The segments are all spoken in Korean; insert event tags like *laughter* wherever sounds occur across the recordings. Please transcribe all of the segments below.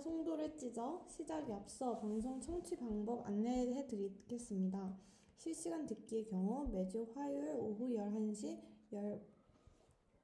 송도를 찢어 시작에 앞서 방송 청취 방법 안내해 드리겠습니다. 실시간 듣기의 경우 매주 화요일 오후 11시 열,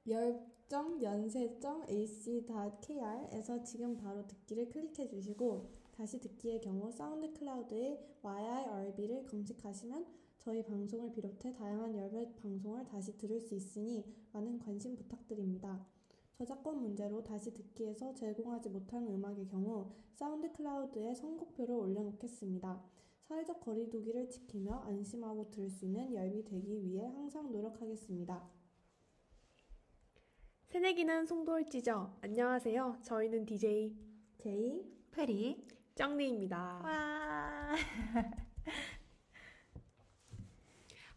열.연세.ac.kr에서 지금 바로 듣기를 클릭해 주시고 다시 듣기의 경우 사운드 클라우드에 YIRB를 검색하시면 저희 방송을 비롯해 다양한 열배 방송을 다시 들을 수 있으니 많은 관심 부탁드립니다. 저작권 문제로 다시 듣기에서 제공하지 못한 음악의 경우 사운드 클라우드에 선곡표를 올려놓겠습니다. 사회적 거리두기를 지키며 안심하고 들을 수 있는 열비 되기 위해 항상 노력하겠습니다. 새내기는 송도를 찢어. 안녕하세요. 저희는 DJ 제이 페리. 짱리입니다. 와. *laughs*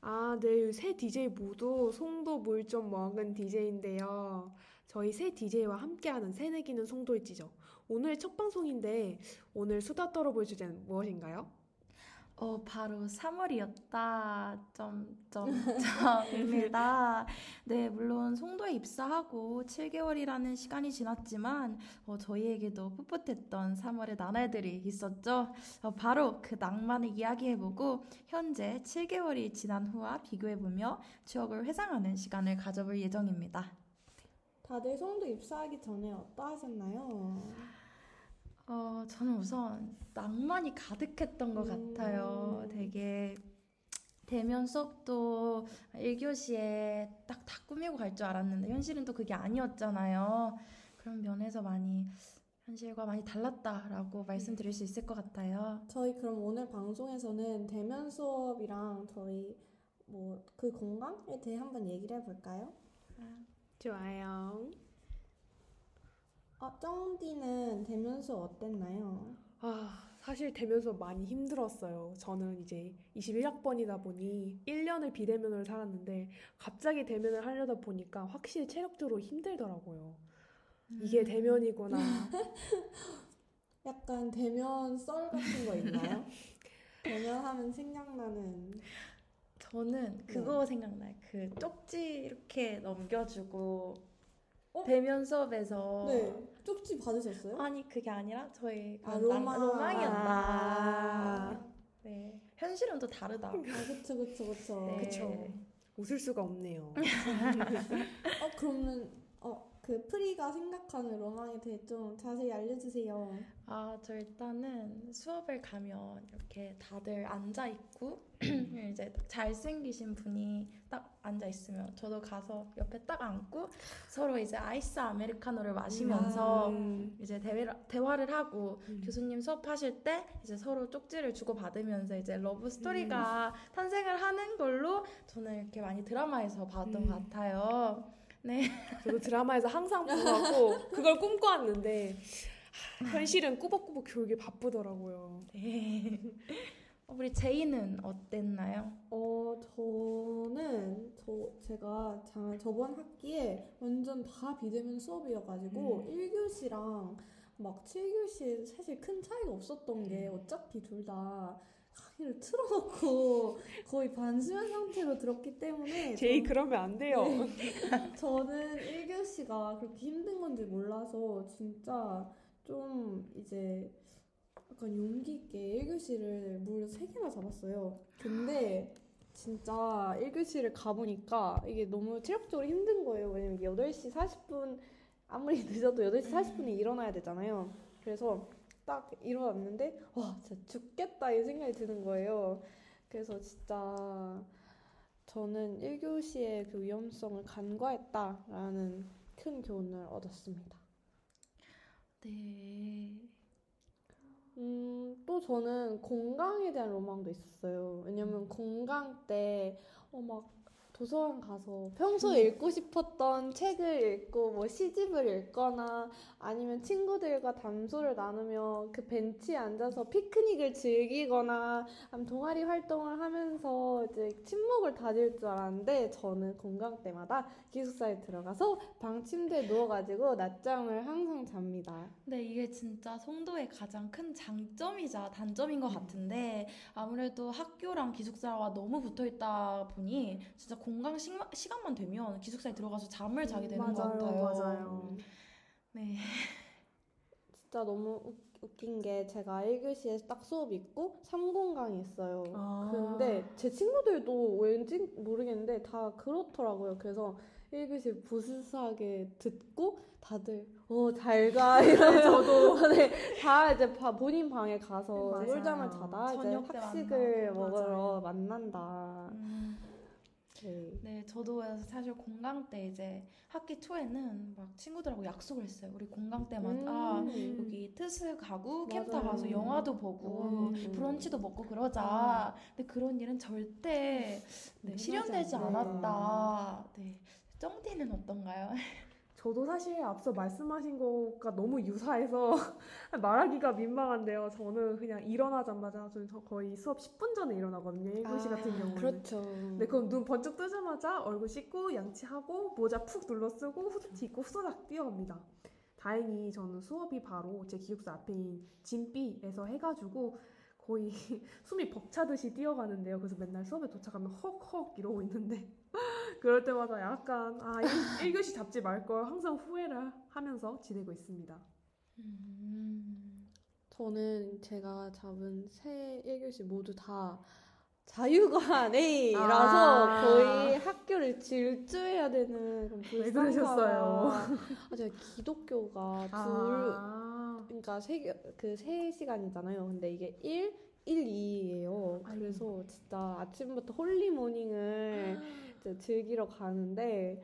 아, 네. 새 DJ 모두 송도 물좀 먹은 DJ인데요. 저희 새 DJ와 함께하는 새내기는 찢어. 오늘 첫 방송인데 오늘 수다 떨어볼 주제는 무엇인가요? 어, 바로 3월이었다. 점, 점, 점입니다. 네, 물론 송도에 입사하고 7개월이라는 시간이 지났지만, 어, 저희에게도 풋풋했던 3월의 나날들이 있었죠. 어, 바로 그 낭만을 이야기해보고, 현재 7개월이 지난 후와 비교해보며 추억을 회상하는 시간을 가져볼 예정입니다. 다들 송도 입사하기 전에 어떠하셨나요? 어, 저는 우선 낭만이 가득했던 것 음. 같아요. 되게 대면 수업도 1교시에 딱 다 꾸미고 갈 줄 알았는데 현실은 또 그게 아니었잖아요. 그런 면에서 많이 현실과 많이 달랐다라고 말씀드릴 수 있을 것 같아요. 저희 그럼 오늘 방송에서는 대면 수업이랑 저희 뭐 그 공강에 대해 한번 얘기를 해볼까요? 좋아요. 아, 쩡디는 대면 수업 어땠나요? 아, 사실 대면서 많이 힘들었어요. 저는 이제 21학번이다 보니 1년을 비대면으로 살았는데 갑자기 대면을 하려다 보니까 확실히 체력적으로 힘들더라고요. 이게 대면이구나. *laughs* 약간 대면 썰 같은 거 있나요? *laughs* 대면하면 생각나는 저는 그거 생각나요. 그 쪽지 이렇게 넘겨주고 어? 대면 수업에서 네 쪽지 받으셨어요? 아니 그게 아니라 저희가 아, 낭- 로망. 로망이었다. 아. 네 현실은 또 다르다. 아 그쵸 그쵸 그쵸 네. 그쵸. 웃을 수가 없네요. *laughs* 어 그러면 어 그 프리가 생각하는 로망에 대해 좀 자세히 알려주세요 아, 저 일단은 수업을 가면 이렇게 다들 앉아 있고 *clears throat* 이제 잘생기신 분이 딱 앉아 있으면 저도 가서 옆에 딱 앉고 서로 이제 아이스 아메리카노를 마시면서 음, 이제 대화를, 대화를 하고 음. 교수님 수업하실 때 이제 서로 쪽지를 주고 받으면서 이제 러브 스토리가 탄생을 하는 걸로 저는 이렇게 많이 드라마에서 봤던 음. 것 같아요. 네. 저도 드라마에서 항상 보고 그걸 꿈꿔왔는데 하, 현실은 꾸벅꾸벅 교육이 바쁘더라고요. 네. 어, 우리 제이는 어땠나요? 어 저는 저 제가 자, 저번 학기에 완전 다 비대면 수업이어가지고 1교시랑 막 7교시 사실 큰 차이가 없었던 게 어차피 둘 다 강의를 틀어놓고 거의 반수면 상태로 들었기 때문에 제이 저- 그러면 안 돼요. 저는 1교시가 그렇게 힘든 건지 몰라서 진짜 좀 이제 약간 용기 있게 1교시를 무려 3개나 잡았어요. 근데 진짜 1교시를 가보니까 이게 너무 체력적으로 힘든 거예요. 왜냐면 이게 8시 40분, 아무리 늦어도 8시 40분에 일어나야 되잖아요. 그래서 딱 일어났는데, 와, 진짜 죽겠다 이 생각이 드는 거예요. 그래서 진짜 저는 1교시의 그 위험성을 간과했다라는 큰 교훈을 얻었습니다. 네. 음, 또 저는 공강에 대한 로망도 있었어요. 왜냐면 공강 때, 어, 막, 도서관 가서 평소에 읽고 싶었던 책을 읽고, 뭐, 시집을 읽거나, 아니면 친구들과 담소를 나누며 그 벤치에 앉아서 피크닉을 즐기거나, 동아리 활동을 하면서 이제 친목을 다질 줄 알았는데, 저는 공강 때마다 기숙사에 들어가서 방 침대에 누워가지고 낮잠을 항상 잡니다. 근데 이게 진짜 송도의 가장 큰 장점이자 단점인 것 같은데 아무래도 학교랑 기숙사와 너무 붙어 있다 보니 진짜 공강 시간, 시간만 되면 기숙사에 들어가서 잠을 자게 되는 것 맞아요, 같아요. 맞아요. 네. *laughs* 진짜 너무 웃, 웃긴 게 제가 1교시에 딱 수업 있고 3공강이 있어요. 아. 근데 제 친구들도 왠지 모르겠는데 다 그렇더라고요. 그래서 1교시 부스스하게 듣고 다들 어 잘가 *laughs* 이러면서 저도 네, 다 이제 바- 본인 방에 가서 맞아요. 꿀잠을 자다 이제 학식을 만나고. 먹으러 맞아요. 만난다. 음, 네. 네, 저도 사실 공강 때 이제 학기 초에는 막 친구들하고 약속을 했어요. 우리 공강 때마다 음. 여기 트스 가고 캠타. 가서 영화도 보고 음. 브런치도 먹고 그러자. 아. 근데 그런 일은 절대 네, 실현되지. 않았다. 네. 쩡디는 어떤가요? *laughs* 저도 사실 앞서 말씀하신 것과 너무 유사해서 *laughs* 말하기가 민망한데요. 저는 그냥 일어나자마자 저는 저 거의 수업 10분 전에 일어나거든요. 1교시 아, 같은 경우는. 그렇죠. 네, 그럼 눈 번쩍 뜨자마자 얼굴 씻고 양치하고 모자 푹 눌러 쓰고 후드티 입고 후다닥 뛰어갑니다. 다행히 저는 수업이 바로 제 기숙사 앞에인 진비에서 해가지고 거의 *laughs* 숨이 벅차듯이 뛰어가는데요. 그래서 맨날 수업에 도착하면 헉헉 이러고 있는데 그럴 때마다 약간 아 1, 교시 잡지 말걸 항상 후회를 하면서 지내고 있습니다. 음. 저는 제가 잡은 새 1교시 모두 다 자유관 A라서 아. 거의 학교를 질주해야 되는 그런 왜 그러셨어요? 아, 제가 기독교가 둘, 아, 그러니까 세, 그세 시간이잖아요. 근데 이게 1, 1, 2예요. 아이고. 그래서 진짜 아침부터 holy morning을 이제 즐기러 가는데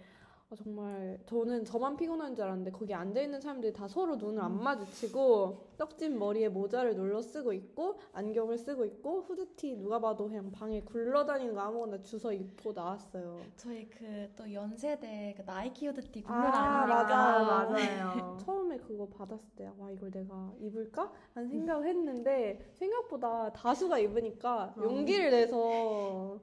아, 정말 저는 저만 피곤한 줄 알았는데 거기 앉아 있는 사람들이 다 서로 눈을 안 마주치고 떡진 머리에 모자를 눌러 쓰고 있고 안경을 쓰고 있고 후드티 누가 봐도 그냥 방에 굴러다니는 거 아무거나 주워 입고 나왔어요. 저희 그 또 연세대 그 나이키 후드티 아, 아닙니까? 맞아, 맞아요. *laughs* *laughs* 처음에 그거 받았을 때 와 이걸 내가 입을까? 하는 생각을 했는데 생각보다 다수가 입으니까 어. 용기를 내서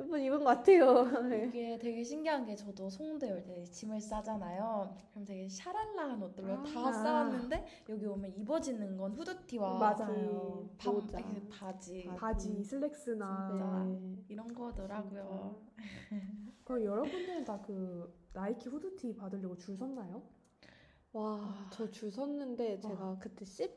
몇 번 입은 것 같아요. *laughs* 네. 이게 되게 신기한 게 저도 송도에 올때 짐을 싸잖아요. 그럼 되게 샤랄라한 옷들로 아. 다 싸왔는데 여기 오면 입어지는 건 후드티와 맞아요. 그 밤, 모자. 그 바지 바지. 바지, 슬랙스나 진짜. 네. 이런 거더라고요. *laughs* 그럼 여러분들은 다 그 나이키 후드티 받으려고 줄 섰나요? 와, 저 줄 섰는데 와. 제가 그때 10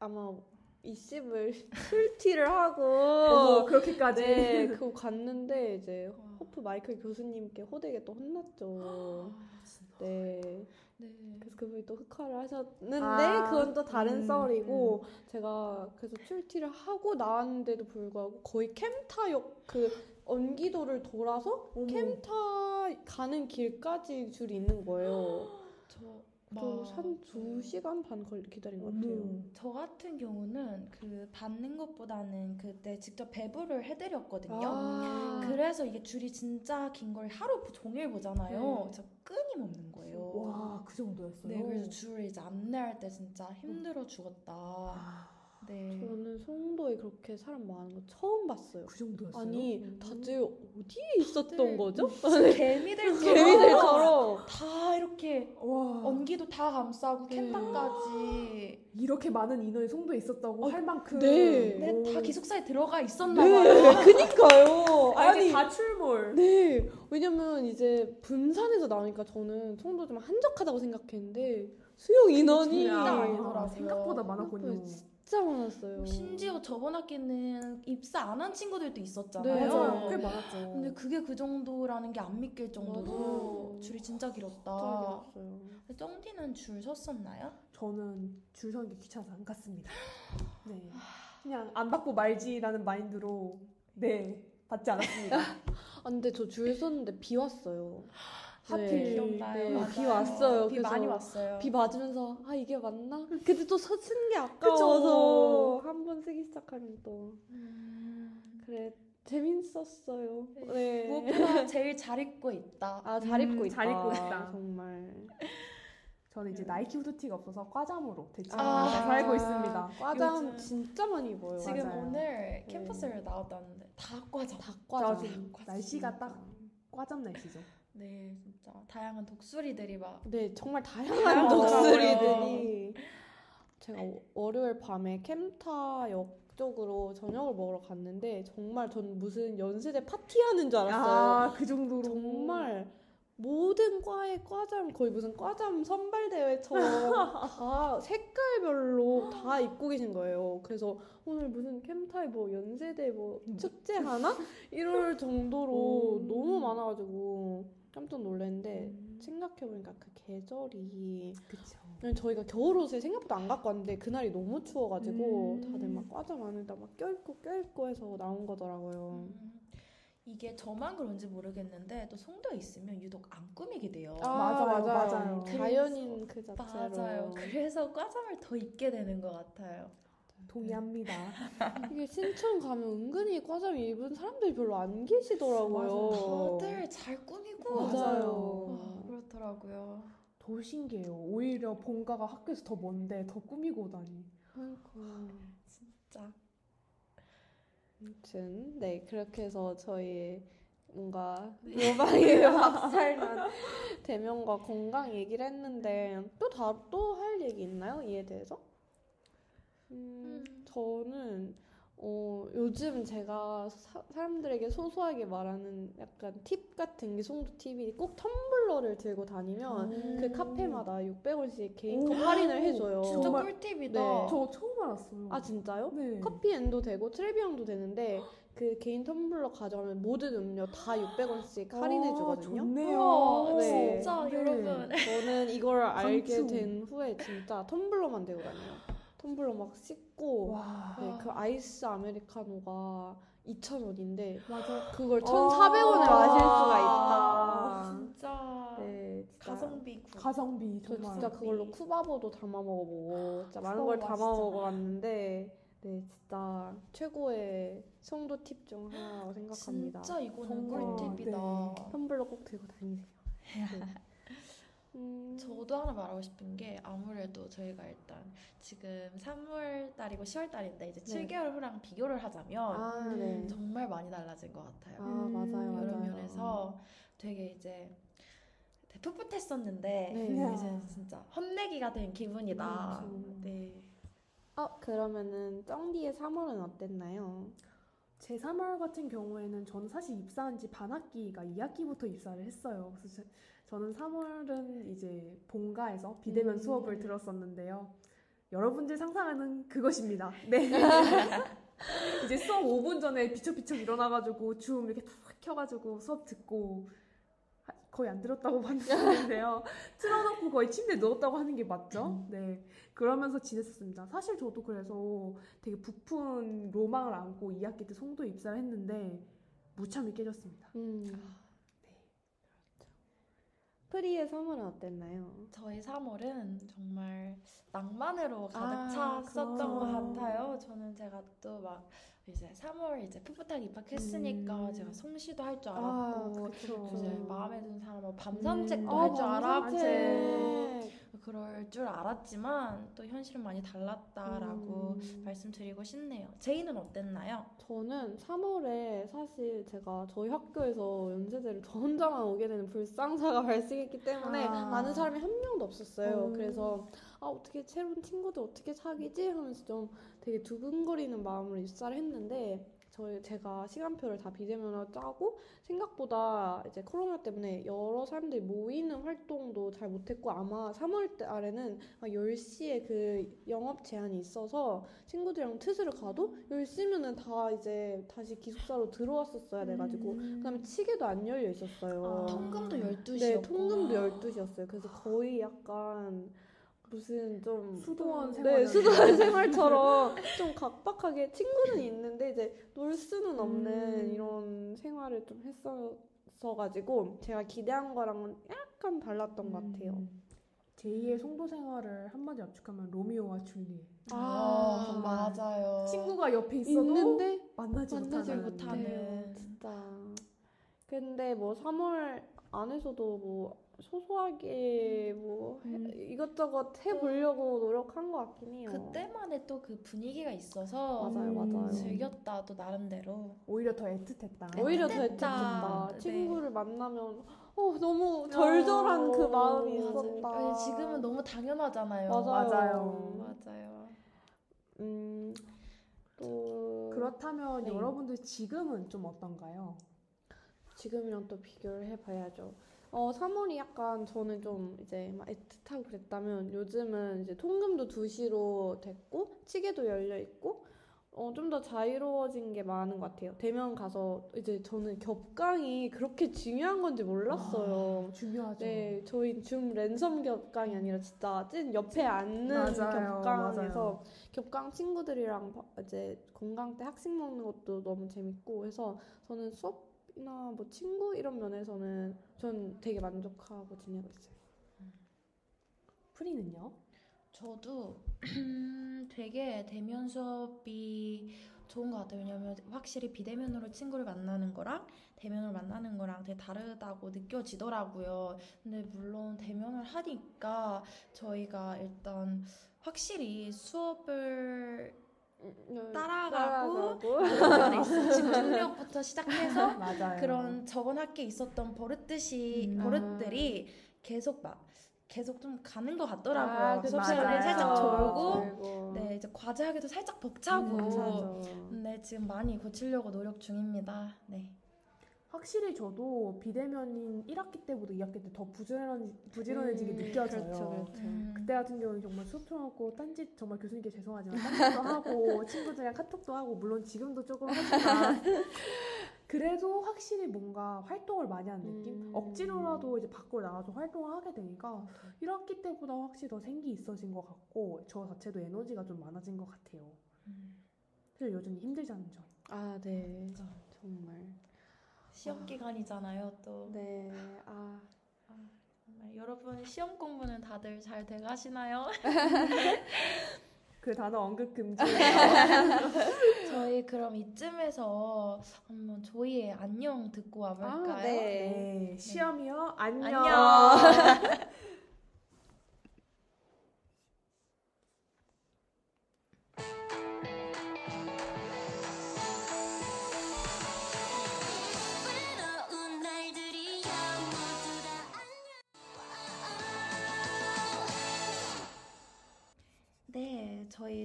아마 이 10을 풀티를 하고 어머 그렇게까지 네, 그거 갔는데 이제 와. 호프 마이클 교수님께 호되게 또 혼났죠. 아, 네. 네. 그래서 그분이 또 흑화를 하셨는데 아, 그건 또 다른 음, 썰이고 제가 그래서 출티를 하고 나왔는데도 불구하고 거의 캠타역 그 언기도를 돌아서 어머. 캠타 가는 길까지 줄이 있는 거예요. *gasps* 저, 저한두 시간 반 걸 기다린 것 같아요. 어머. 저 같은 경우는 그 받는 것보다는 그때 직접 배부를 해드렸거든요. 아. 그래서 이게 줄이 진짜 긴 걸 하루 종일 보잖아요. 네. 끊임없는 거예요. 와 그 정도였어요. 네, 그래서 줄 이제 안내할 때 진짜 힘들어 죽었다. 아, 네. 저는 송도에 그렇게 사람 많은 거 처음 봤어요. 그 정도였어요. 아니 음. 다들 어디에 있었던 네. 거죠? 개미들처럼 개미들처럼 *laughs* 다 이렇게 와 언기도 다 감싸고 네. 캠타까지 이렇게 많은 인원이 송도에 있었다고 어, 할 만큼 네. 네, 오. 다 기숙사에 들어가 있었나 네, 봐요. *laughs* 그니까요. 아, 아니, 이게 다 출몰. 네, 왜냐면 이제 분산해서 나오니까 저는 송도 좀 한적하다고 생각했는데 수용 인원이 아. 생각보다 많았군요. 진짜 많았어요. 심지어 저번 학기는 입사 안 한 친구들도 있었잖아요. 네, 맞아요. 꽤 많았죠. 근데 그게 그 정도라는 게 안 믿길 정도로 맞아요. 줄이 진짜 길었다. 진짜 길었어요. 쩡디는 줄 섰었나요? 저는 줄 서는 게 귀찮아서 안 갔습니다. 네. 그냥 안 받고 말지라는 마인드로 네 받지 않았습니다. 아, 근데 저 줄 섰는데 비 왔어요. 하필 네, 기억나요. 네. 비 왔어요. 비 그래서 많이 왔어요. 비 맞으면서 아 이게 맞나? 근데 또 서친 게 아까워서 한 번 쓰기 시작하면 또 음, 그래 재밌었어요. 네. 무엇보다 제일 잘 입고 있다. 아잘 입고 음, 있다. 잘 입고 있다. 정말. 저는 이제 나이키 후드티가 없어서 과잠으로 대체 아. 살고 있습니다. 과잠 요즘- 진짜 많이 입어요. 지금 맞아요. 오늘 캠퍼스를 나왔다는데 다 과자. 다저 과잠. 지금 날씨가 딱 과잠 날씨죠. 네, 진짜 다양한 독수리들이 막 네, 정말 다양한. 독수리들이. 제가 워- 월요일 밤에 캠타역 쪽으로 저녁을 먹으러 갔는데 정말 전 무슨 연세대 파티하는 줄 알았어요. 아, 그 정도로 정말 모든 과의 과잠 거의 무슨 과잠 선발 대회처럼 다 색깔별로 다 입고 계신 거예요. 그래서 오늘 무슨 캠타이 뭐 연세대 뭐 축제 하나 이럴 정도로 오. 너무 많아가지고 깜짝 놀랐는데 음. 생각해보니까 그 계절이 그쵸. 저희가 겨울옷을 생각보다 안 갖고 왔는데 그날이 너무 추워가지고 음. 다들 막 과잠 안에다 막 껴입고 껴입고 해서 나온 거더라고요. 음, 이게 저만 그런지 모르겠는데 또 송도에 있으면 유독 안 꾸미게 돼요. 맞아요, 맞아요. 자연인 그 자체로. 맞아요. 그래서 과잠을 더 입게 되는 것 같아요. 동의합니다. 이게 신촌 가면 은근히 과잠 입은 사람들이 별로 안 계시더라고요. 다들 잘 꾸미고 맞아요. 와, 그렇더라고요. 더 신기해요. 오히려 본가가 학교에서 더 먼데 더 꾸미고 오다니. 아이고. 진짜. 아무튼 네 그렇게 해서 저희 뭔가 로방의 *laughs* 박살난 대면과 건강 얘기를 했는데 또 다 또 할 얘기 있나요 이에 대해서? 음, 음. 저는 어, 요즘 제가 사, 사람들에게 소소하게 말하는 약간 팁 같은 게 송도 팁이 꼭 텀블러를 들고 다니면 그 카페마다 600원씩 개인 컵 오. 할인을 해줘요. 진짜 정말- 꿀팁이다. 네. 저 처음 알았어요. 아 진짜요? 네. 커피앤도 되고 트레비앙도 되는데 *gasps* 그 개인 텀블러 가져가면 모든 음료 다 600원씩 할인해 아, 주거든요. 좋네요. 우와, 네. 진짜 네. 여러분. 저는 이걸 알게. 된 후에 진짜 텀블러만 들고 다녀요. 텀블러 막 씻고 와. 네, 그 아이스 아메리카노가 2,000원인데 맞아. 그걸 아. 1,400원에 마실 수가 아, 있다. 진짜 네, 진짜. 가성비 구. 가성비 저 정말. 진짜 그걸로 쿠바보도 담아 먹어보고 진짜 많은 걸 담아 맛있잖아. 먹어봤는데 네 진짜 최고의 송도 팁 중 하나라고 생각합니다. 진짜 이거는 정말, 꿀팁이다. 네. 텀블러 꼭 들고 다니세요. 네. *laughs* 음, 저도 하나 말하고 싶은 게 아무래도 저희가 일단 지금 3월 달이고 10월 달인데 이제 네. 7개월 후랑 비교를 하자면 아 네. 정말 많이 달라진 것 같아요. 아 음, 맞아요 여러 맞아요. 면에서 되게 이제 풋풋했었는데 네. 이제 진짜 헛내기가 된 기분이다. 그렇죠. 네. 어 그러면은 쩡디의 3월은 어땠나요? 제 3월 같은 경우에는 저는 사실 입사한 지 반 학기가 2학기부터 입사를 했어요. 그래서 제- 저는 3월은 이제 본가에서 비대면 음. 수업을 들었었는데요. 여러분들 상상하는 그것입니다. *laughs* 네. 이제 수업 5분 전에 비쩍비쩍 일어나가지고 줌 이렇게 탁 켜가지고 수업 듣고 하- 거의 안 들었다고 *laughs* 봤는데요. 틀어놓고 거의 침대에 누웠다고 하는 게 맞죠? 네. 그러면서 지냈었습니다. 사실 저도 그래서 되게 부푼 로망을 안고 2학기 때 송도 입사를 했는데 무참히 깨졌습니다. 음. 아, 프리의 3월은 어땠나요? 저희 3월은 정말 낭만으로 가득 아, 찼었던 그렇죠. 것 같아요. 저는 제가 또 막 이제 3월 이제 풋풋하게 입학했으니까 음. 제가 송시도 할줄 아, 알았고 그쵸. 이제 마음에 드는 사람 뭐 밤산책도 음. 할 아, 줄밤 알았고. 그럴 줄 알았지만 또 현실은 많이 달랐다라고 음. 말씀드리고 싶네요. 제이는 어땠나요? 저는 3월에 사실 제가 저희 학교에서 연세대를 저 혼자만 오게 되는 불상사가 *laughs* 발생했기 때문에 아. 아는 사람이 한 명도 없었어요. 음. 그래서 아 어떻게 새로운 친구들 어떻게 사귀지 하면서 좀 되게 두근거리는 마음으로 입사를 했는데 저희 제가 시간표를 다 비대면으로 짜고 생각보다 이제 코로나 때문에 여러 사람들이 모이는 활동도 잘 못했고 아마 3월 달에는 10시에 그 영업 제한이 있어서 친구들이랑 트스를 가도 10시면은 다 이제 다시 기숙사로 들어왔었어야 돼가지고 음. 그다음에 치계도 안 열려 있었어요. 아. 통금도 12시였고 네, 통금도 12시였어요. 그래서 거의 약간 무슨 좀 수도원 네, 생활 수도원 생활처럼 *laughs* 좀 각박하게 친구는 있는데 이제 놀 수는 없는 음. 이런 생활을 좀 했었어가지고 제가 기대한 거랑은 약간 달랐던 것 같아요. 음. 제2의 송도 생활을 한마디 압축하면 로미오와 줄리엣. 아, 정말 맞아요. 친구가 옆에 있어도 있는데 만나지, 만나지 못하는. 못하는. 네, 진짜. 근데 뭐 3월 안에서도 뭐 소소하게 뭐 해- 음. 이것저것 해보려고 노력한 것 같긴 해요. 그때만의 또 그 분위기가 있어서 맞아요, 음. 맞아요. 즐겼다 또 나름대로. 오히려 더 애틋했다. 오히려 더 애틋했다. 애틋했다. 네. 친구를 만나면 어 너무 절절한 그 어, 마음이 맞아요. 있었다. 아니, 지금은 너무 당연하잖아요. 맞아요. 맞아요. 맞아요. 음, 또 그렇다면 네. 여러분들 지금은 좀 어떤가요? 지금이랑 또 비교를 해봐야죠. 어, 3월이 약간 저는 좀 이제 막 애틋하고 그랬다면 요즘은 이제 통금도 2시로 됐고 치계도 열려 있고 어, 좀 더 자유로워진 게 많은 것 같아요. 대면 가서 이제 저는 겹강이 그렇게 중요한 건지 몰랐어요. 아, 중요하죠. 네, 저희 줌 랜섬 겹강이 아니라 진짜 찐 옆에 앉는 맞아요, 겹강에서 맞아요. 겹강 친구들이랑 바- 이제 건강 때 학식 먹는 것도 너무 재밌고 해서 저는 수업 이나 뭐 친구 이런 면에서는 전 되게 만족하고 지내고 있어요. 프리는요? 저도 *clears throat* 되게 대면 수업이 좋은 것 같아요. 왜냐면 확실히 비대면으로 친구를 만나는 거랑 대면으로 만나는 거랑 되게 다르다고 느껴지더라고요. 근데 물론 대면을 하니까 저희가 일단 확실히 수업을 따라가고 그런 집중력부터 시작해서. *laughs* 그런 저번 학기에 있었던 버릇듯이 음. 버릇들이 계속 막 계속 좀 가는 것 같더라고요. 아, 그쵸. 수업 시간에. 살짝 졸고 졸고. 네, 이제 과제하기도 살짝 벅차고. 음. 근데 지금 많이 고치려고 노력 중입니다. 네. 확실히 저도 비대면인 1학기 때보다 2학기 때 더 부지런, 부지런해지게 음, 느껴져요. 그렇죠, 그렇죠. 음. 그때 같은 경우는 정말 수업 틀어놓고 딴짓 정말 교수님께 죄송하지만 딴짓도 *laughs* 하고 친구들이랑 카톡도 하고 물론 지금도 조금 하지만 *laughs* 그래도 확실히 뭔가 활동을 많이 하는 느낌? 음. 억지로라도 이제 밖으로 나가서 활동을 하게 되니까 1학기 때보다 확실히 더 생기 있어진 것 같고 저 자체도 에너지가 좀 많아진 것 같아요. 음. 그래서 여전히 힘들지 않은 점. 아, 네. 정말. 시험 기간이잖아요, 또. 네. *laughs* 아, 정말 여러분 시험 공부는 다들 잘 돼가시나요? *laughs* 그 단어 언급 금지. *laughs* 저희 그럼 이쯤에서 한번 조이의 안녕 듣고 와볼까요? 아, 네. 네, 시험이요. 안녕. 안녕.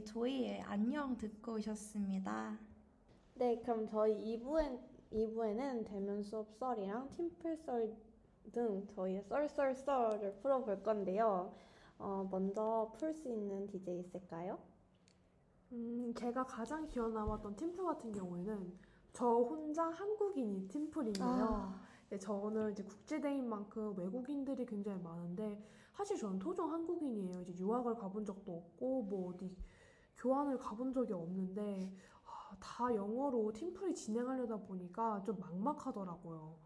저희 조이의 안녕 듣고 오셨습니다. 네, 그럼 저희 2부엔, 2부에는 대면 수업 썰이랑 팀플 썰 등 저희의 썰썰썰을 풀어볼 건데요. 어, 먼저 풀 수 있는 DJ 있을까요? 음, 제가 가장 기억 남았던 팀플 같은 경우에는 저 혼자 한국인이 팀플인데요. 아. 네, 저는 이제 국제대인 만큼 외국인들이 굉장히 많은데 사실 저는 토종 한국인이에요. 이제 유학을 가본 적도 없고 뭐 어디 교환을 가본 적이 없는데 아, 다 영어로 팀플이 진행하려다 보니까 좀 막막하더라고요.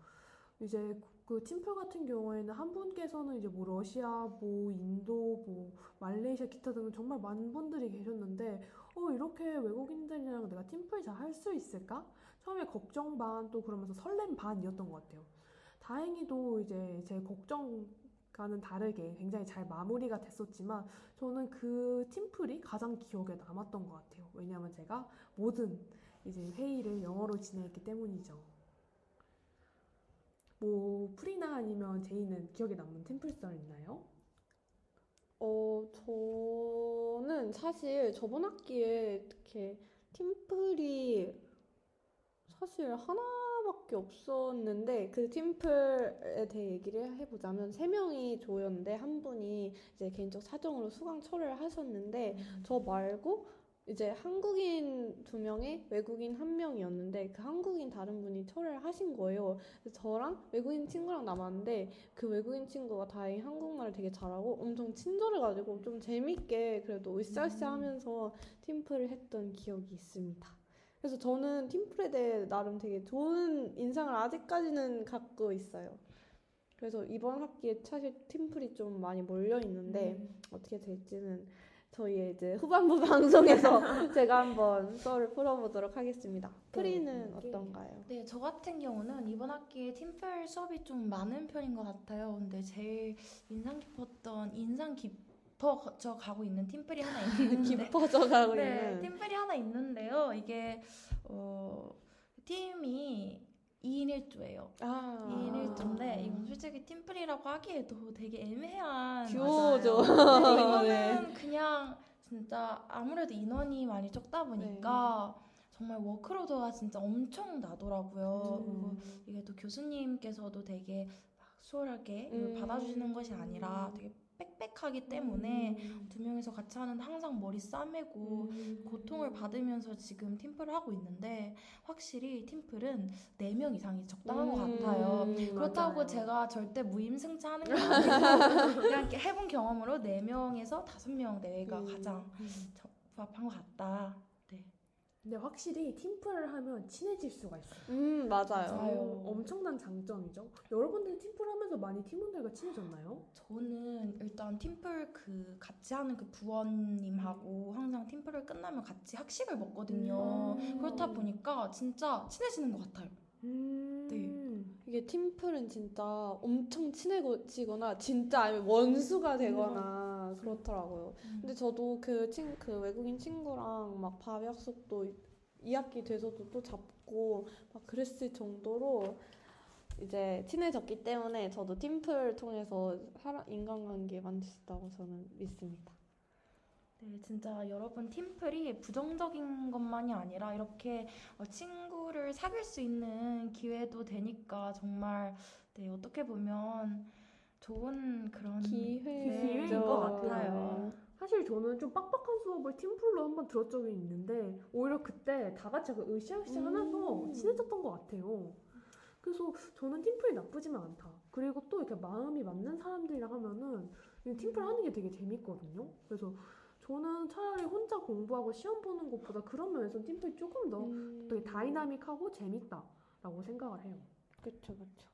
이제 그 팀플 같은 경우에는 한 분께서는 이제 뭐 러시아, 뭐 인도, 뭐 말레이시아 기타 등 정말 많은 분들이 계셨는데 어 이렇게 외국인들이랑 내가 팀플 잘 할 수 있을까? 처음에 걱정 반 또 그러면서 설렘 반이었던 것 같아요. 다행히도 이제 제 걱정 과는 다르게 굉장히 잘 마무리가 됐었지만 저는 그 팀플이 가장 기억에 남았던 것 같아요. 왜냐하면 제가 모든 이제 회의를 영어로 진행했기 때문이죠. 뭐 프리나 아니면 제이는 기억에 남는 팀플 썰 있나요? 어, 저는 사실 저번 학기에 이렇게 팀플이 사실 하나 밖에 없었는데 그 팀플에 대해 얘기를 해보자면 세 명이 조였는데 한 분이 이제 개인적 사정으로 수강 철회를 하셨는데 저 말고 이제 한국인 두 명에 외국인 한 명이었는데 그 한국인 다른 분이 철회를 하신 거예요. 저랑 외국인 친구랑 남았는데 그 외국인 친구가 다행히 한국말을 되게 잘하고 엄청 친절해가지고 좀 재밌게 그래도 으쌰으쌰 하면서 팀플을 했던 기억이 있습니다. 그래서 저는 팀플에 대해 나름 되게 좋은 인상을 아직까지는 갖고 있어요. 그래서 이번 학기에 사실 팀플이 좀 많이 몰려 있는데 음. 어떻게 될지는 저희의 이제 후반부 *laughs* 방송에서 *laughs* 제가 한번 썰을 풀어보도록 하겠습니다. 프리는 네. 어떤가요? 네, 저 같은 경우는 이번 학기에 팀플 수업이 좀 많은 편인 것 같아요. 근데 제일 인상 깊었던 인상 깊 어져 가고 있는 팀플이 하나 *laughs* 있는데 깊어져 가고 네, 있는 팀플이 하나 있는데요. 이게 어, 팀이 2인 1조예요. 아 2인 1조인데 이건 솔직히 팀플이라고 하기에도 되게 애매한 듀오죠. 근데 *laughs* 네. 이거는 그냥 진짜 아무래도 인원이 많이 적다 보니까 정말 워크로드가 진짜 엄청 나더라고요. 그리고 음. 이게 또 교수님께서도 되게 막 수월하게 음. 받아주시는 것이 아니라 되게 빽빽하기 때문에 음. 두 명이서 같이 하는 항상 머리 싸매고 음. 고통을 받으면서 지금 팀플을 하고 있는데 확실히 팀플은 4명 이상이 적당한 것 음. 같아요. 음, 그렇다고 맞아요. 제가 절대 무임승차 하는 게 아니고 *laughs* 그냥 이렇게 해본 경험으로 4명에서 5명 내외가 음. 가장 저- 부합한 것 같다. 네. 근데 확실히 팀플을 하면 친해질 수가 있어요. 음 맞아요. 맞아요. 어, 엄청난 장점이죠. 여러분들 팀플 하면서 많이 팀원들과 친해졌나요? 저는 일단 팀플 그 같이 하는 그 부원님하고 항상 팀플을 끝나면 같이 학식을 먹거든요. 음. 그렇다 보니까 진짜 친해지는 것 같아요. 음. 이게 팀플은 진짜 엄청 친해지거나 진짜 아니면 원수가 되거나 그렇더라고요. 근데 저도 그, 친, 그 외국인 친구랑 막밥 약속도 2학기 돼서도 또 잡고 막 그랬을 정도로 이제 친해졌기 때문에 저도 팀플 통해서 사람, 인간관계 만들 수 있다고 저는 믿습니다. 네, 진짜 여러분 팀플이 부정적인 것만이 아니라 이렇게 어, 친구를 사귈 수 있는 기회도 되니까 정말 네, 어떻게 보면 좋은 그런 기회죠. 기회 인 것 같아요. 사실 저는 좀 빡빡한 수업을 팀플로 한번 들었 적이 있는데 오히려 그때 다 같이 으쌰으쌰 하면서 음. 친해졌던 것 같아요. 그래서 저는 팀플이 나쁘지만 않다. 그리고 또 이렇게 마음이 맞는 사람들이랑 하면은 이 팀플 하는 게 되게 재밌거든요. 그래서 저는 차라리 혼자 공부하고 시험 보는 것보다 그런 면에서 팀플이 조금 더 음. 되게 다이나믹하고 재밌다라고 생각을 해요. 그쵸, 그쵸.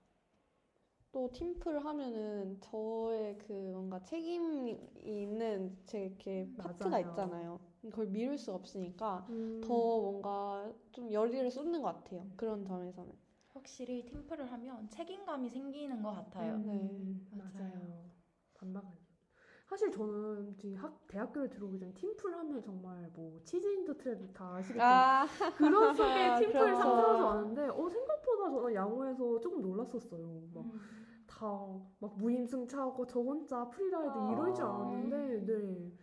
또 팀플 하면은 저의 그 뭔가 책임이 있는 제 이렇게 파트가 맞아요. 있잖아요. 그걸 미룰 수 없으니까 음. 더 뭔가 좀 열의를 쏟는 것 같아요. 그런 점에서는. 확실히 팀플을 하면 책임감이 생기는 것 같아요. 음, 네. 맞아요. 맞아요. 반박하죠. 사실 저는 지금 학 대학교를 들어오기 전에 팀플 하면 정말 뭐 치즈인더 트랩 다 아시겠지만 아, 그런 속에 *laughs* 팀플 그렇죠. 상상해서 왔는데 어 생각보다 저는 양호해서 조금 놀랐었어요. 막 음. 다 막 무임승차하고 저 혼자 free ride 아. 이럴 줄 알았는데 네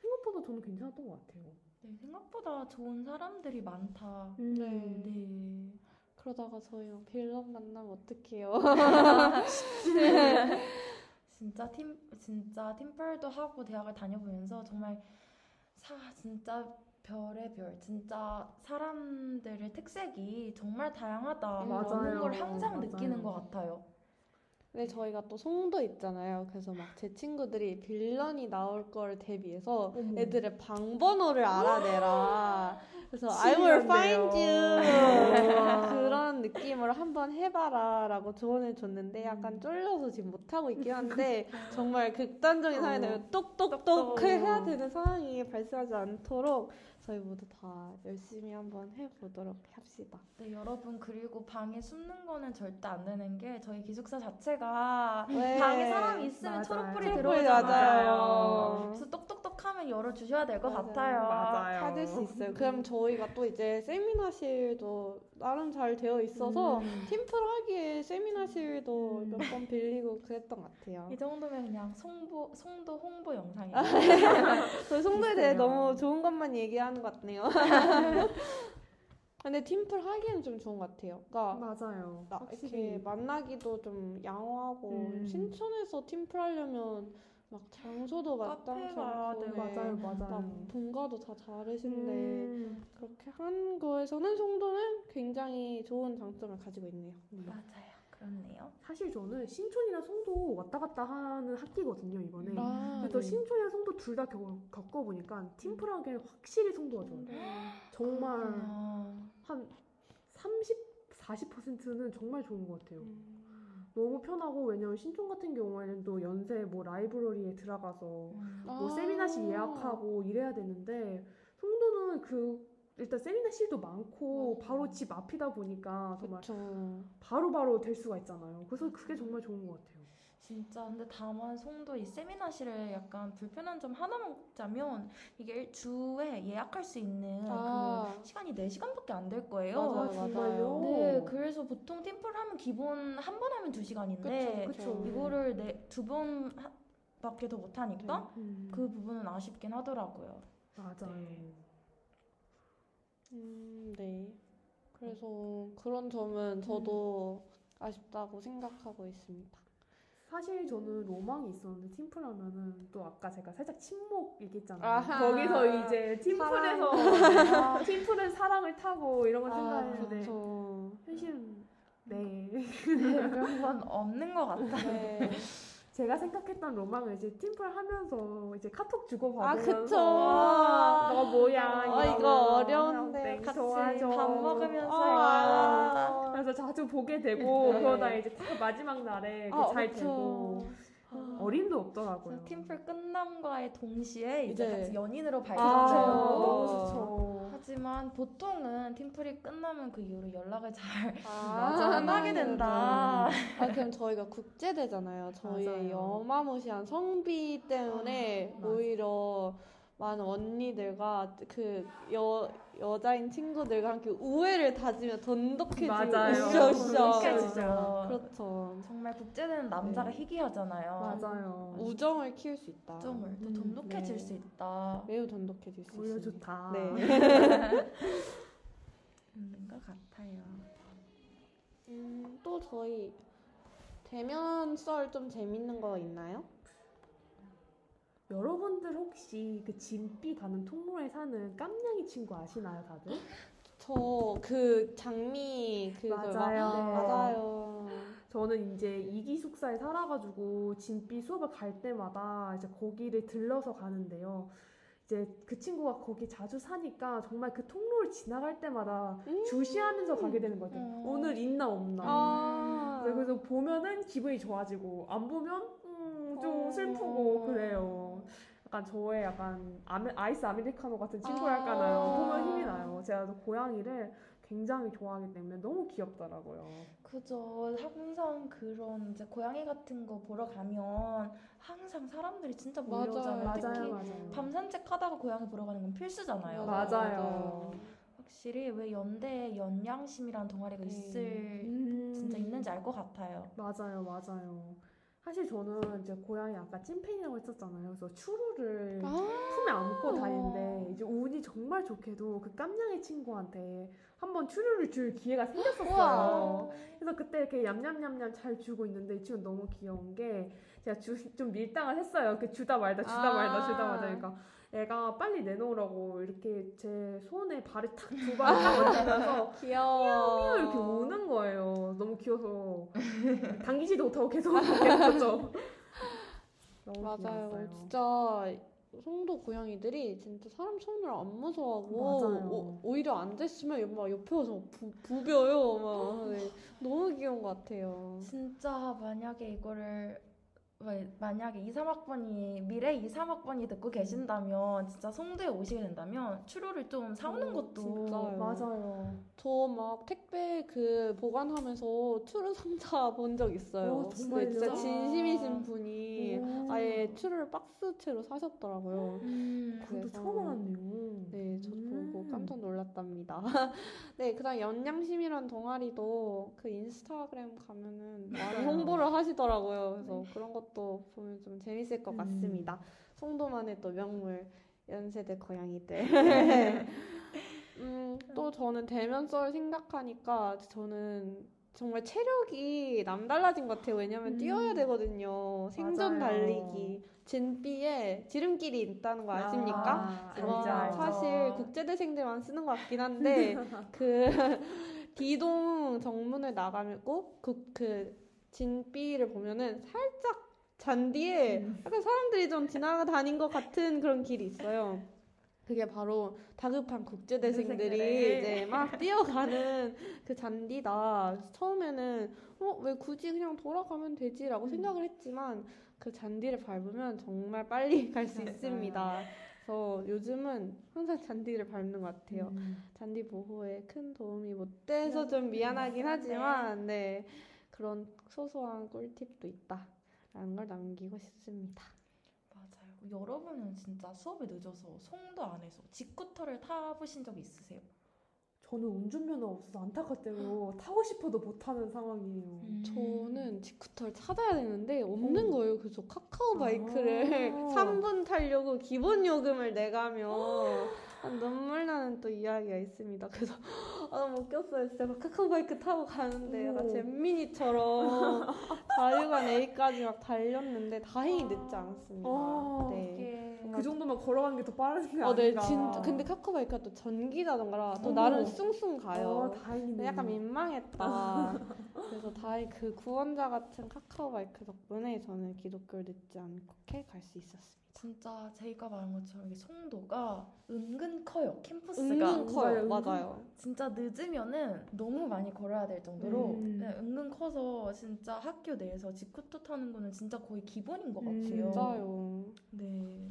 생각보다 저는 괜찮았던 것 같아요. 네, 생각보다 좋은 사람들이 많다. 네. 네. 그러다가 저희 막 빌런 만나면 어떡해요. *laughs* 진짜 팀 진짜 팀플도 하고 대학을 다녀보면서 정말 사 진짜 별의 별 진짜 사람들의 특색이 정말 다양하다 음, 라는 맞아요. 걸 항상 맞아요. 느끼는 것 같아요. 근데 저희가 또 송도 있잖아요. 그래서 막 제 친구들이 빌런이 나올 걸 대비해서 어머. 애들의 방 번호를 알아내라. 그래서 I will find you. 그런 느낌으로 한번 해봐라라고 조언을 줬는데 약간 음. 쫄려서 지금 못 하고 있긴 한데 *laughs* 정말 극단적인 상황이 되면 어. 똑똑똑 똑똑. 해야 되는 상황이 발생하지 않도록 저희 모두 다 열심히 한번 해보도록 합시다. 네, 여러분 그리고 방에 숨는 거는 절대 안 되는 게 저희 기숙사 자체가 네. 방에 사람이 있으면 맞아요. 초록불이 들어오잖아요. 맞아요. 그래서 똑똑똑하면 열어주셔야 될 것. 같아요. 맞아요. 찾을 수 있어요. 그럼 저희가 또 이제 세미나실도 나름 잘 되어 있어서 음. 팀플 하기에 세미나실도 음. 몇번 빌리고 그랬던 것 같아요. 이 정도면 그냥 송보, 송도 홍보 영상이에요. 저희 *laughs* 송도에 대해. 너무 좋은 것만 얘기하는 것 같네요. *laughs* 근데 팀플 하기에는 좀 좋은 것 같아요. 그러니까 맞아요. 나 이렇게 만나기도 좀 양호하고 음. 신촌에서 팀플 하려면 막 장소도 가야 않고 되고. 맞아요, 맞아요. 막 본가도 다 다르신데 음. 그렇게 한 거에서는 송도는 굉장히 좋은 장점을 가지고 있네요. 맞아요. 그렇네요. 사실 저는 신촌이랑 송도 왔다 갔다 하는 학기거든요 이번에. 아, 그래서 네. 신촌이랑 송도 둘 다 겪어보니까 팀플하기엔 확실히 송도가 좋아요. 정말 그렇구나. 한 30, 40%는 정말 좋은 것 같아요. 음. 너무 편하고 왜냐면 신촌 같은 경우에는 또 연세 뭐 라이브러리에 들어가서 음. 뭐 아. 세미나실 예약하고 이래야 되는데 송도는 그 일단 세미나실도 많고 맞아요. 바로 집 앞이다 보니까 정말. 바로 바로 될 수가 있잖아요. 그래서 그게 정말 좋은 것 같아요. 진짜 근데 다만 송도 이 세미나실에 약간 불편한 점 하나만 꼽자면 이게 일- 주에 예약할 수 있는 아. 그 시간이 4시간밖에 안 될 거예요. 맞아요, 정말요? 네, 그래서 보통 팀플 하면 기본 한 번 하면 2시간인데 그쵸. 이거를 네, 두번 밖에 더 못 하니까 음, 그 부분은 아쉽긴 하더라고요. 맞아요. 음, 네. 그래서 그런 점은 저도 아쉽다고 생각하고 있습니다. 사실 저는 로망이 있었는데 팀플 하면은 또 아까 제가 살짝 침묵 얘기했잖아요. 아하. 거기서 이제 팀플에서 아, *laughs* 팀플은 사랑을 타고 이런 걸 아, 생각했는데 그렇죠. 현실은 네. 네, 그런 건 없는 것 같아요. 네. 제가 생각했던 로망을 이제 팀플 하면서 이제 카톡 주고 아, 받으면서 그쵸. 너 뭐야 아, 이러면 이거 어려운데. 땡 같이 좋아져. 밥 먹으면서 아, 그래서 자주 보게 되고 네. 그러다 이제 딱 마지막 날에 아, 잘 그쵸. 되고 어림도 없더라고요. 팀플 끝남과의 동시에 이제 이제- 같이 연인으로 아, 밝혀져요. 너무 좋죠. 하지만 보통은 팀플이 끝나면 그 이후로 연락을 잘 *laughs* 아, 안 하게 된다. 아, 그럼 저희가 국제대잖아요. 저희의 맞아요. 여마무시한 성비 때문에 아, 맞아. 오히려 많은 언니들과 그 여, 여자인 친구들과 함께 우애를 다지며 돈독해지고 맞아요. 으쌰 으쌰. 그렇죠. 정말 국제대는 남자가 네. 희귀하잖아요. 맞아요. 우정을 키울 수 있다. 점을 또 음, 돈독해질 네. 수 있다. 매우 돈독해질 수 오히려 있습니다. 좋다. 네. *laughs* 있는 것 같아요. 음, 또 저희 대면 썰 좀 재밌는 거 있나요? 여러분들 혹시 그 진비 가는 통로에 사는 깜냥이 친구 아시나요, 다들? 저 그 장미 막- 맞아요. 네. 맞아요. 저는 이제 이기 숙사에 살아가지고 진비 수업을 갈 때마다 이제 거기를 들러서 가는데요. 이제 그 친구가 거기 자주 사니까 정말 그 통로를 지나갈 때마다 음. 주시하면서 가게 되는 것 같아요. 음. 오늘 있나 없나. 아. 네, 그래서 보면은 기분이 좋아지고 안 보면 음, 좀 어. 슬프고 그래요. 약간 저의 약간 아메, 아이스 아메리카노 같은 친구랄까나요. 아. 보면 힘이 나요. 제가 또 고양이를 굉장히 좋아하기 때문에 너무 귀엽더라고요. 그죠. 항상 그런 이제 고양이 같은 거 보러 가면 항상 사람들이 진짜 맞아요. 몰려오잖아요. 맞아요, 특히 맞아요. 밤 산책하다가 고양이 보러 가는 건 필수잖아요. 맞아요. 확실히 왜 연대에 연양심이라는 동아리가 네. 있을 음. 진짜 있는지 알 것 같아요. 맞아요, 맞아요. 사실 저는 이제 고양이 아까 찐팬이라고 했었잖아요. 그래서 추루를 아. 품에 안고 다니는데 이제 운이 정말 좋게도 그 깜냥이 친구한테 한번 추루를 줄 기회가 생겼었어요. 그래서 그때 이렇게 얌얌얌얌 잘 주고 있는데 이 친구 너무 귀여운 게 제가 주, 좀 밀당을 했어요. 그 주다 말다 주다 아. 말다 주다 말다 그러니까 애가 빨리 내놓으라고 이렇게 제 손에 발을 탁두발 얹으면서 *laughs* 귀여워. 이렇게 우는 거예요. 너무 귀여서 당기지도 못하고 계속 *laughs* 너무 맞아요. 귀여웠어요. 진짜 송도 고양이들이 진짜 사람 손을 안 무서워하고. 오, 오히려 앉아있으면 막 옆에 와서 부, 부벼요. 막 네. *laughs* 너무 귀여운 것 같아요. 진짜 만약에 이거를 왜 만약에 2, 3학번이 미래 2, 3학번이 듣고 계신다면 진짜 송도에 오시게 된다면 추루를 좀 사오는 음, 것도 진짜요. 맞아요. 저 막 택배 그 보관하면서 추루 상자 *laughs* 본 적 있어요. 오, 정말요? 근데 진짜 아. 진심이신 분이 오. 아예 추루를 박스채로 사셨더라고요. 음, 그것도 그래서- 처음 알았네요. 네, 저도 음. 보고 깜짝 놀랐답니다. *laughs* 네, 그다음 연양심이란 동아리도 그 인스타그램 가면은 많이 맞아요. 홍보를 하시더라고요. 그래서 그런 것도 보면 좀 재밌을 것 음. 같습니다. 송도만의 또 명물 연세대 고양이들. *laughs* 음, 또 저는 대면 썰 생각하니까 저는 정말 체력이 남달라진 것 같아요. 왜냐면 음. 뛰어야 되거든요. 생존 맞아요. 달리기. 진비에 지름길이 있다는 거 아십니까? 아, 알죠. 사실 국제대생들만 쓰는 것 같긴 한데 *laughs* 그 *laughs* 디동 정문을 나가고 그, 그 진비를 보면은 살짝 잔디에 음. 약간 사람들이 좀 지나다닌 것 같은 그런 길이 있어요. 그게 바로 다급한 국제대생들이. 이제 막 뛰어가는 그 잔디다. 처음에는 어, 왜 굳이 그냥 돌아가면 되지라고 음. 생각을 했지만 그 잔디를 밟으면 정말 빨리 *laughs* 갈수 맞아요. 있습니다. 그래서 요즘은 항상 잔디를 밟는 것 같아요. 음. 잔디 보호에 큰 도움이 못 돼서 네, 좀 미안하긴 네. 하지만 네 그런 소소한 꿀팁도 있다 라는 걸 남기고 싶습니다. 맞아요. 여러분은 진짜 수업에 늦어서 송도 안에서 직구터를 타보신 적 있으세요? 저는 운전면허 없어서 안타깝대요. 타고 싶어도 못 타는 상황이에요. 음. 저는 직구터를 찾아야 되는데 없는 오. 거예요. 그래서 카카오 바이크를 아. 3분 타려고 기본 요금을 내가며 아, 눈물 나는 또 이야기가 있습니다. 그래서 *laughs* 아, 너무 웃겼어요. 진짜 막 카카오바이크 타고 가는데 약간 오. 잼민이처럼 *laughs* 자유관 A까지 막 달렸는데 다행히 늦지 않았습니다. 어, 네. 그 정도면 걸어가는 게 더 빠른 게 어, 네, 아닌가. 진짜. 근데 카카오바이크가 또 전기 자전거라 또. 나름 숭숭 가요. 어, 다행이네. 약간 민망했다. *laughs* 그래서 다행히 그 구원자 같은 카카오바이크 덕분에 저는 기독교를 늦지 않게 갈 수 있었습니다. 진짜 제이가 말한 것처럼 이게 송도가 은근 커요. 캠퍼스가 은근 커요. 은근 맞아요. 진짜 늦으면은 너무 많이 걸어야 될 정도로 음. 네, 은근 커서 진짜 학교 내에서 직구토 타는 거는 진짜 거의 기본인 것 음, 같아요. 진짜요. 네.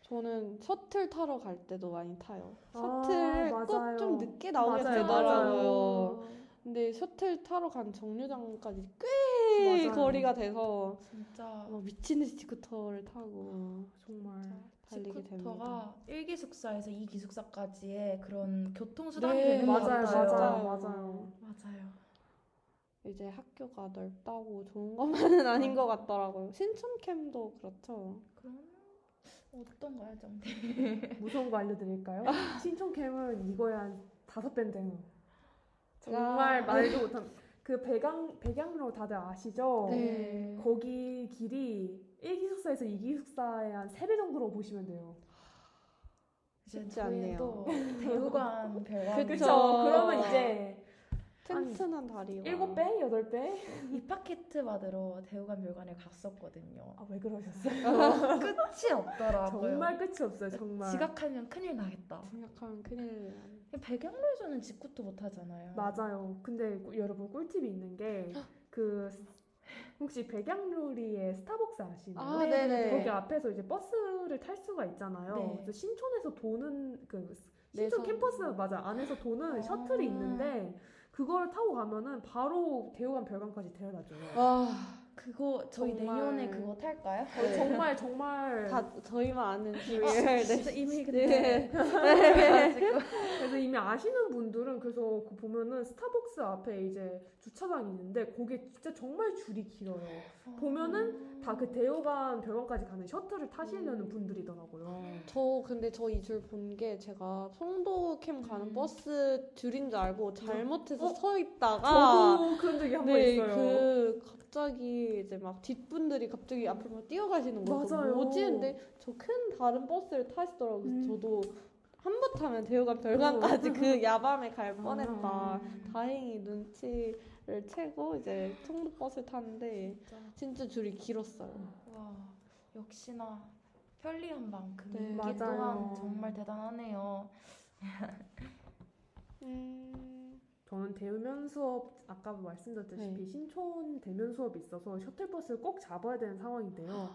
저는 셔틀 타러 갈 때도 많이 타요. 아, 셔틀 맞아요. 꼭좀 늦게 나오게 맞아요, 되더라고요. 근데 셔틀 타러 간 정류장까지 꽤 맞아요. 거리가 돼서 진짜 막 미친 듯이 스쿠터를 타고 정말. 달리게 됩니다. 1기숙사에서 2 기숙사까지의 그런 교통수단이 네, 되는 것 맞아요, 같아요. 맞아요, 맞아요. 맞아요. 이제 학교가 넓다고 좋은 것만은 아닌 것 같더라고요. 신촌캠도 그렇죠. 그럼 어떤가요, 정대? 무서운 거 알려드릴까요? *laughs* 신촌캠은 이거에 한 다섯 배인데요. 정말 야. 말도 *laughs* 못한 그 배강 배강로 다들 아시죠? 네. 거기 길이 1기숙사에서 2기숙사의 한 3배 정도로 보시면 돼요. 쉽지 않네요. 또 대우관 *laughs* 별관 그쵸. 그러면 이제 튼튼한 다리와 7배? 8배? 입학키트 받으러 대우관 별관에 갔었거든요. 아, 왜 그러셨어요? 끝이 없더라고요. 정말 끝이 없어요, 정말. 지각하면 큰일 나겠다. 생각하면 큰일 나네. 배경로에서는 직구토 못 하잖아요. 맞아요. 근데 꾸- 여러분 꿀팁이 있는 게 *gasps* 그 혹시 백양루리의 스타벅스 아시나요? 아, 네네. 거기 앞에서 이제 버스를 탈 수가 있잖아요. 네. 그래서 신촌에서 도는 그 내선. 신촌 캠퍼스 맞아 안에서 도는 아. 셔틀이 있는데 그걸 타고 가면은 바로 대우관 별관까지 데려다줘요. 아, 그거 저희 정말. 내년에 그거 탈까요? 어, 정말 정말 *laughs* 다 저희만 아는 비밀. 아, 네. 진짜 이미 네. 근데 그래가지고 *laughs* 그래서 이미 아시는 분들은 그래서 그 보면은 스타벅스 앞에 이제 주차장이 있는데 거기에 진짜 정말 줄이 길어요. 보면은 다 그 대우관 별관까지 가는 셔틀을 타시려는 음. 분들이더라고요. 저 근데 저 이 줄 본 게 제가 송도 캠 가는 음. 버스 줄인 줄 알고 잘못해서 어? 서 있다가 저도 그런 적이 한번 네, 있어요. 그 갑자기 이제 막 뒷분들이 갑자기 앞으로 막 뛰어가시는 거예요. 맞아요. 뭐지? 근데 저 큰 다른 버스를 타시더라고요. 그래서 음. 저도 한 번 타면 대우관 별관까지 그 야밤에 갈 뻔했다. 아. 다행히 눈치를 채고 이제 송도 버스 탔는데 진짜 진짜 줄이 길었어요. 와 역시나 편리한 만큼 네, 이게 맞아요. 또한 정말 대단하네요. *laughs* 음, 저는 대면 수업 아까 말씀드렸다시피 네. 신촌 대면 수업이 있어서 셔틀버스를 꼭 잡아야 되는 상황인데요.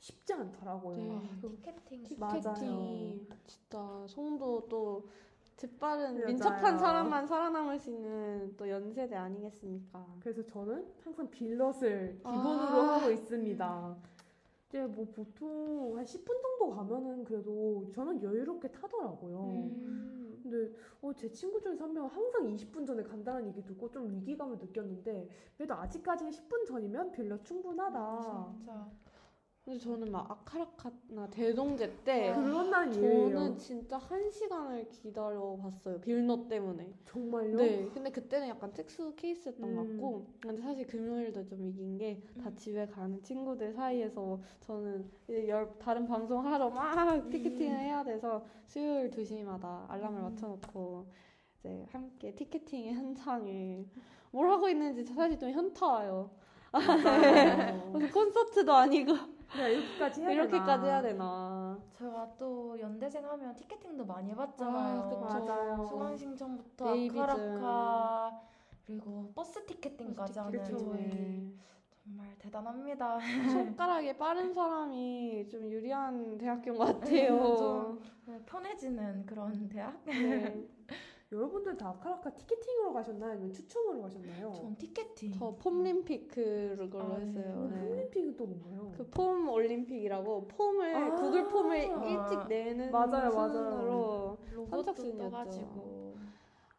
쉽지 않더라고요. 네. 그 티켓팅 맞아요. 티켓팅 진짜 송도 또 재빠른 맞아요. 민첩한 사람만 살아남을 수 있는 또 연세대 아니겠습니까? 그래서 저는 항상 빌럿을 아. 기본으로 하고 있습니다. 이제 뭐 보통 한 10분 정도 가면은 그래도 저는 여유롭게 타더라고요. 음. 근데 어, 제 친구 중에서 한 명은 항상 20분 전에 간다는 얘기 듣고 좀 위기감을 느꼈는데 그래도 아직까지는 10분 전이면 빌럿 충분하다. 진짜 근데 저는 막 아카라카나 대동제 때 그런다는 저는 얘기예요. 진짜 한 시간을 기다려 봤어요. 빌너 때문에. 정말요? 네. 근근데 그때는 약간 특수 케이스였던 것 음. 같고. 근데 사실 금요일도 좀 이긴 게다 음. 집에 가는 친구들 사이에서 저는 이제 열, 다른 방송 하러 막 티켓팅을 해야 돼서 수요일 2시마다 알람을 음. 맞춰놓고 이제 함께 티켓팅의 현장을 뭘 하고 있는지 사실 좀 현타와요. 무슨 *laughs* 콘서트도 아니고 그냥 이렇게까지 해야 이렇게까지 되나. 해야 되나. 제가 또 연대생 하면 티켓팅도 많이 해봤잖아요. 아, 그쵸. 맞아요. 수강 신청부터. 아카라카 그리고 버스 티켓팅까지 하는 그쵸. 저희 네. 정말 대단합니다. 손가락이 빠른 사람이 좀 유리한 대학교인 것 네, 같아요. 좀 편해지는 그런 대학? 네. 여러분들 다 아카라카 티켓팅으로 가셨나요? 아니면 추첨으로 가셨나요? 전 티켓팅. 저 폼림피크 걸로 아, 네. 했어요. 네. 홈림픽은 또 뭔가요? 그 폼 올림픽이라고 폼을 아. 구글 폼을 일찍 내는 맞아요, 순으로 선착순이었죠. 떠가지고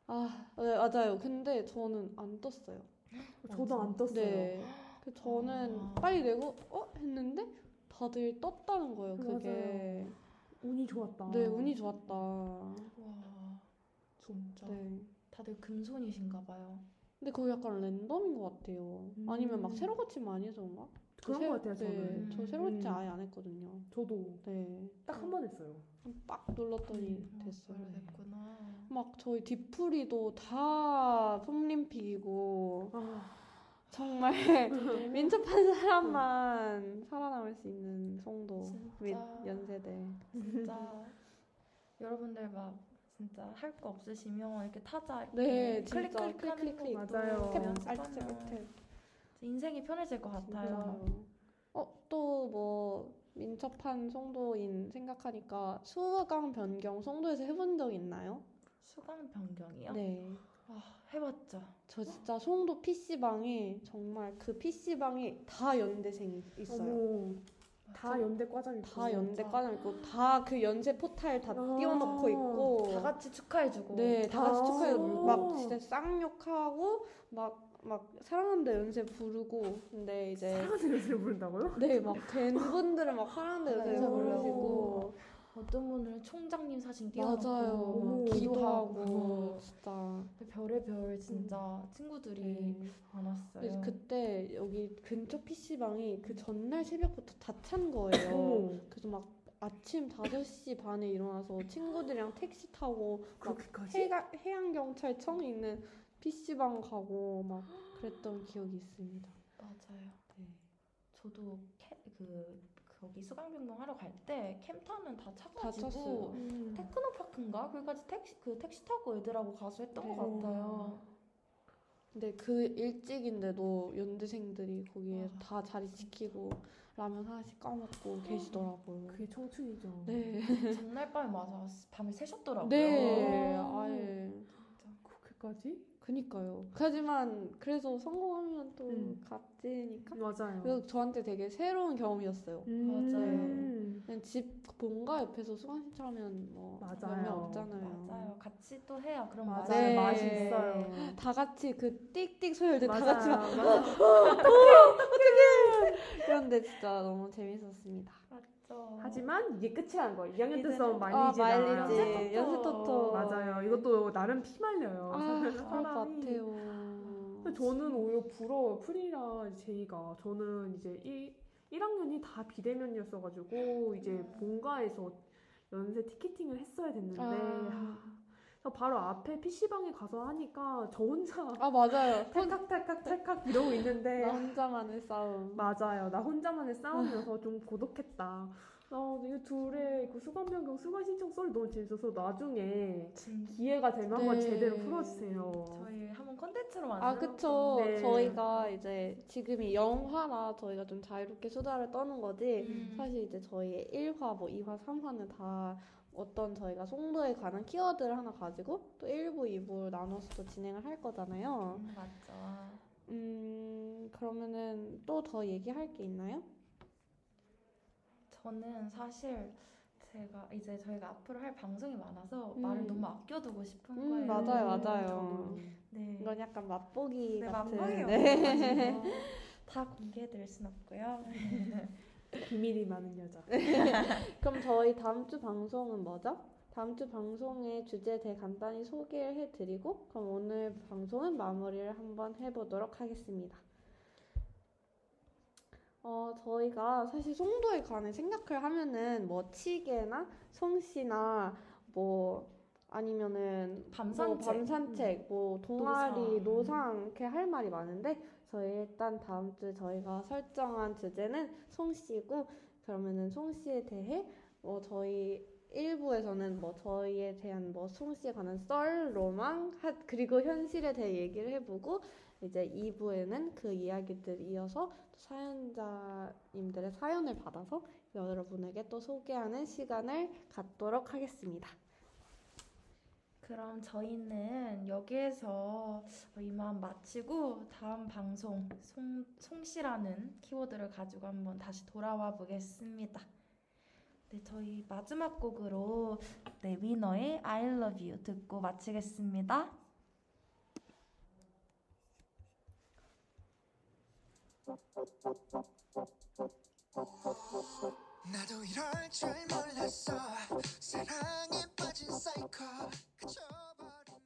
아 네, 맞아요. 근데 저는 안 떴어요. 저도 안 떴어요. 네. 그 저는 아. 빨리 내고 어 했는데 다들 떴다는 거예요. 그게 운이 좋았다. 네, 운이 좋았다. 와, 진짜. 네. 다들 금손이신가 봐요. 근데 그거 약간 랜덤인 것 같아요. 아니면 막 음. 새로 고치 많이 해서 그런가? 저 그런 새- 것 같아요, 네, 저는. 저 새로 고치 음. 아예 안 했거든요. 저도 네. 딱 한 번 했어요. 빡 눌렀더니 음, 됐어요. 그래 됐구나. 막 저희 뒤풀이도 다 폼림픽이고 아, 정말 *laughs* 민첩한 사람만 살아남을 수 있는 송도 및 진짜. 연세대. 진짜 여러분들 막 진짜 할 거 없으시면 이렇게 타자 이렇게 네, 클릭 진짜 클릭 클릭, 클릭. 것도 맞아요. 탭, 알트. 인생이 편해질 것 같아요. 맞아요. 어, 또뭐 민첩한 송도인 생각하니까 수강 변경 송도에서 해본 적 있나요? 수강 변경이요? 네. 아, 해봤죠. 저 진짜 송도 PC방에 정말 그 PC방에 다 연대생이 있어요. 어머, 다 연대 과장 있고. 다 연대. 과장 있고 다 그 연세 포탈 다 아. 띄워놓고 있고 다 같이 축하해주고. 네, 다 같이 아. 축하해요. 막 진짜 쌍욕하고 막 막 사랑한다 연세 부르고 근데 이제 사랑하는 연습을 부른다고요? 네막 된 분들은 막 사랑한다 연세 맞아요. 부르시고 어떤 분들은 총장님 사진 띄워놓고 맞아요. 기도하고 진짜. 별의별 진짜 친구들이 네. 많았어요. 그때 여기 근처 PC방이 그 전날 새벽부터 다 찬 거예요. 그래서 막 아침 5시 반에 일어나서 친구들이랑 택시 타고? 해가, 해양경찰청 있는 PC방 가고 막 그랬던 기억이 있습니다. 맞아요. 네. 저도 캐, 그 거기 수강 변경 하러 갈 때 캠타는 다다 차가지고 찼어요. 음. 테크노파크인가 거기까지 택시 그 택시 타고 애들하고 가서 했던 네. 것 같아요. 근데 그 일찍인데도 연대생들이 거기에 맞아. 다 자리 지키고 라면 하나씩 까먹고 계시더라고요. 그게 청춘이죠. 네. 전날 밤에 맞아 밤에 새셨더라고요. 네. 아. 아예. 그렇게까지? 그니까요. 하지만 그래서 성공하면 또 음. 값지니까. 맞아요. 그래서 저한테 되게 새로운 경험이었어요. 음. 그냥 집 본가 옆에서 수강 신청하면 뭐 맞아요. 몇명 없잖아요. 맞아요. 같이 또 해요. 그럼 맞아요. 맞아요. 네. 맛이 있어요. 다 같이 그 띡띡 소리 들다 맞아요. 같이 막 맞아요. *laughs* 그런데 진짜 너무 재밌었습니다. 맞 죠. 하지만 이게 끝이란 거. 2학년 이제는- 때서 아 연세 연세 토토. 토토 맞아요. 이것도 나름 피말려요. 아 그럴 것. 같아요. 근데 저는 오히려 부러워요. 프리라 제이가. 저는 이제 1, 1학년이 다 비대면이었어가지고 이제 본가에서 연세 티켓팅을 했어야 됐는데 아. 아, 바로 앞에 PC방에 가서 하니까 저 혼자 아 맞아요. *laughs* 탈칵탈칵 탈칵 이러고 있는데 나 혼자만의 싸움. 맞아요. 나 혼자만의 싸움이어서 좀 고독했다. 아, 이거 둘의 그 수강 변경 수강 신청 썰이 너무 재밌어서 나중에 진- 기회가 되면 한번 네. 제대로 풀어주세요. 저희 한번 컨텐츠로 만들어. 아 그쵸. 네. 저희가 이제 지금이 영화라 저희가 좀 자유롭게 수다를 떠는 거지. 음. 사실 이제 저희의 1화, 뭐 2화, 3화는 다 어떤 저희가 송도에 관한 키워드를 하나 가지고 또 1부, 2부 나눠서 또 진행을 할 거잖아요. 음, 맞죠. 음, 그러면은 또 더 얘기할 게 있나요? 저는 사실 제가 이제 저희가 앞으로 할 방송이 많아서 음. 말을 너무 아껴두고 싶은 음, 거예요. 맞아요, 맞아요. 저도. 네. 이건 약간 맛보기 네, 같은. 만방이요. 네. *laughs* 다 공개해드릴 순 없고요. *laughs* 비밀이 많은 여자. *laughs* 그럼 저희 다음 주 방송은 뭐죠? 다음 주 방송의 주제에 대해 간단히 소개를 해드리고 그럼 오늘 방송은 마무리를 한번 해보도록 하겠습니다. 어, 저희가 사실 송도에 관해 생각을 하면은 뭐 치계나 송씨나 뭐 아니면은 밤뭐 산책. 밤 산책, 뭐 동아리, 노상. 노상 이렇게 할 말이 많은데 저희 일단 다음 주 저희가 설정한 주제는 송씨고 그러면은 송씨에 대해 뭐 저희 1부에서는 뭐 저희에 대한 뭐 송씨에 관한 썰, 로망 하- 그리고 현실에 대해 얘기를 해보고 이제 2부에는 그 이야기들 이어서 또 사연자님들의 사연을 받아서 여러분에게 또 소개하는 시간을 갖도록 하겠습니다. 그럼 저희는 여기에서 이만 마치고 다음 방송 송, 송씨라는 키워드를 가지고 한번 다시 돌아와 보겠습니다. 네, 저희 마지막 곡으로 네, 위너의 I love you 듣고 마치겠습니다. *laughs* 나도 이럴 줄 몰랐어. 사랑에 빠진 사이코 그쳐버린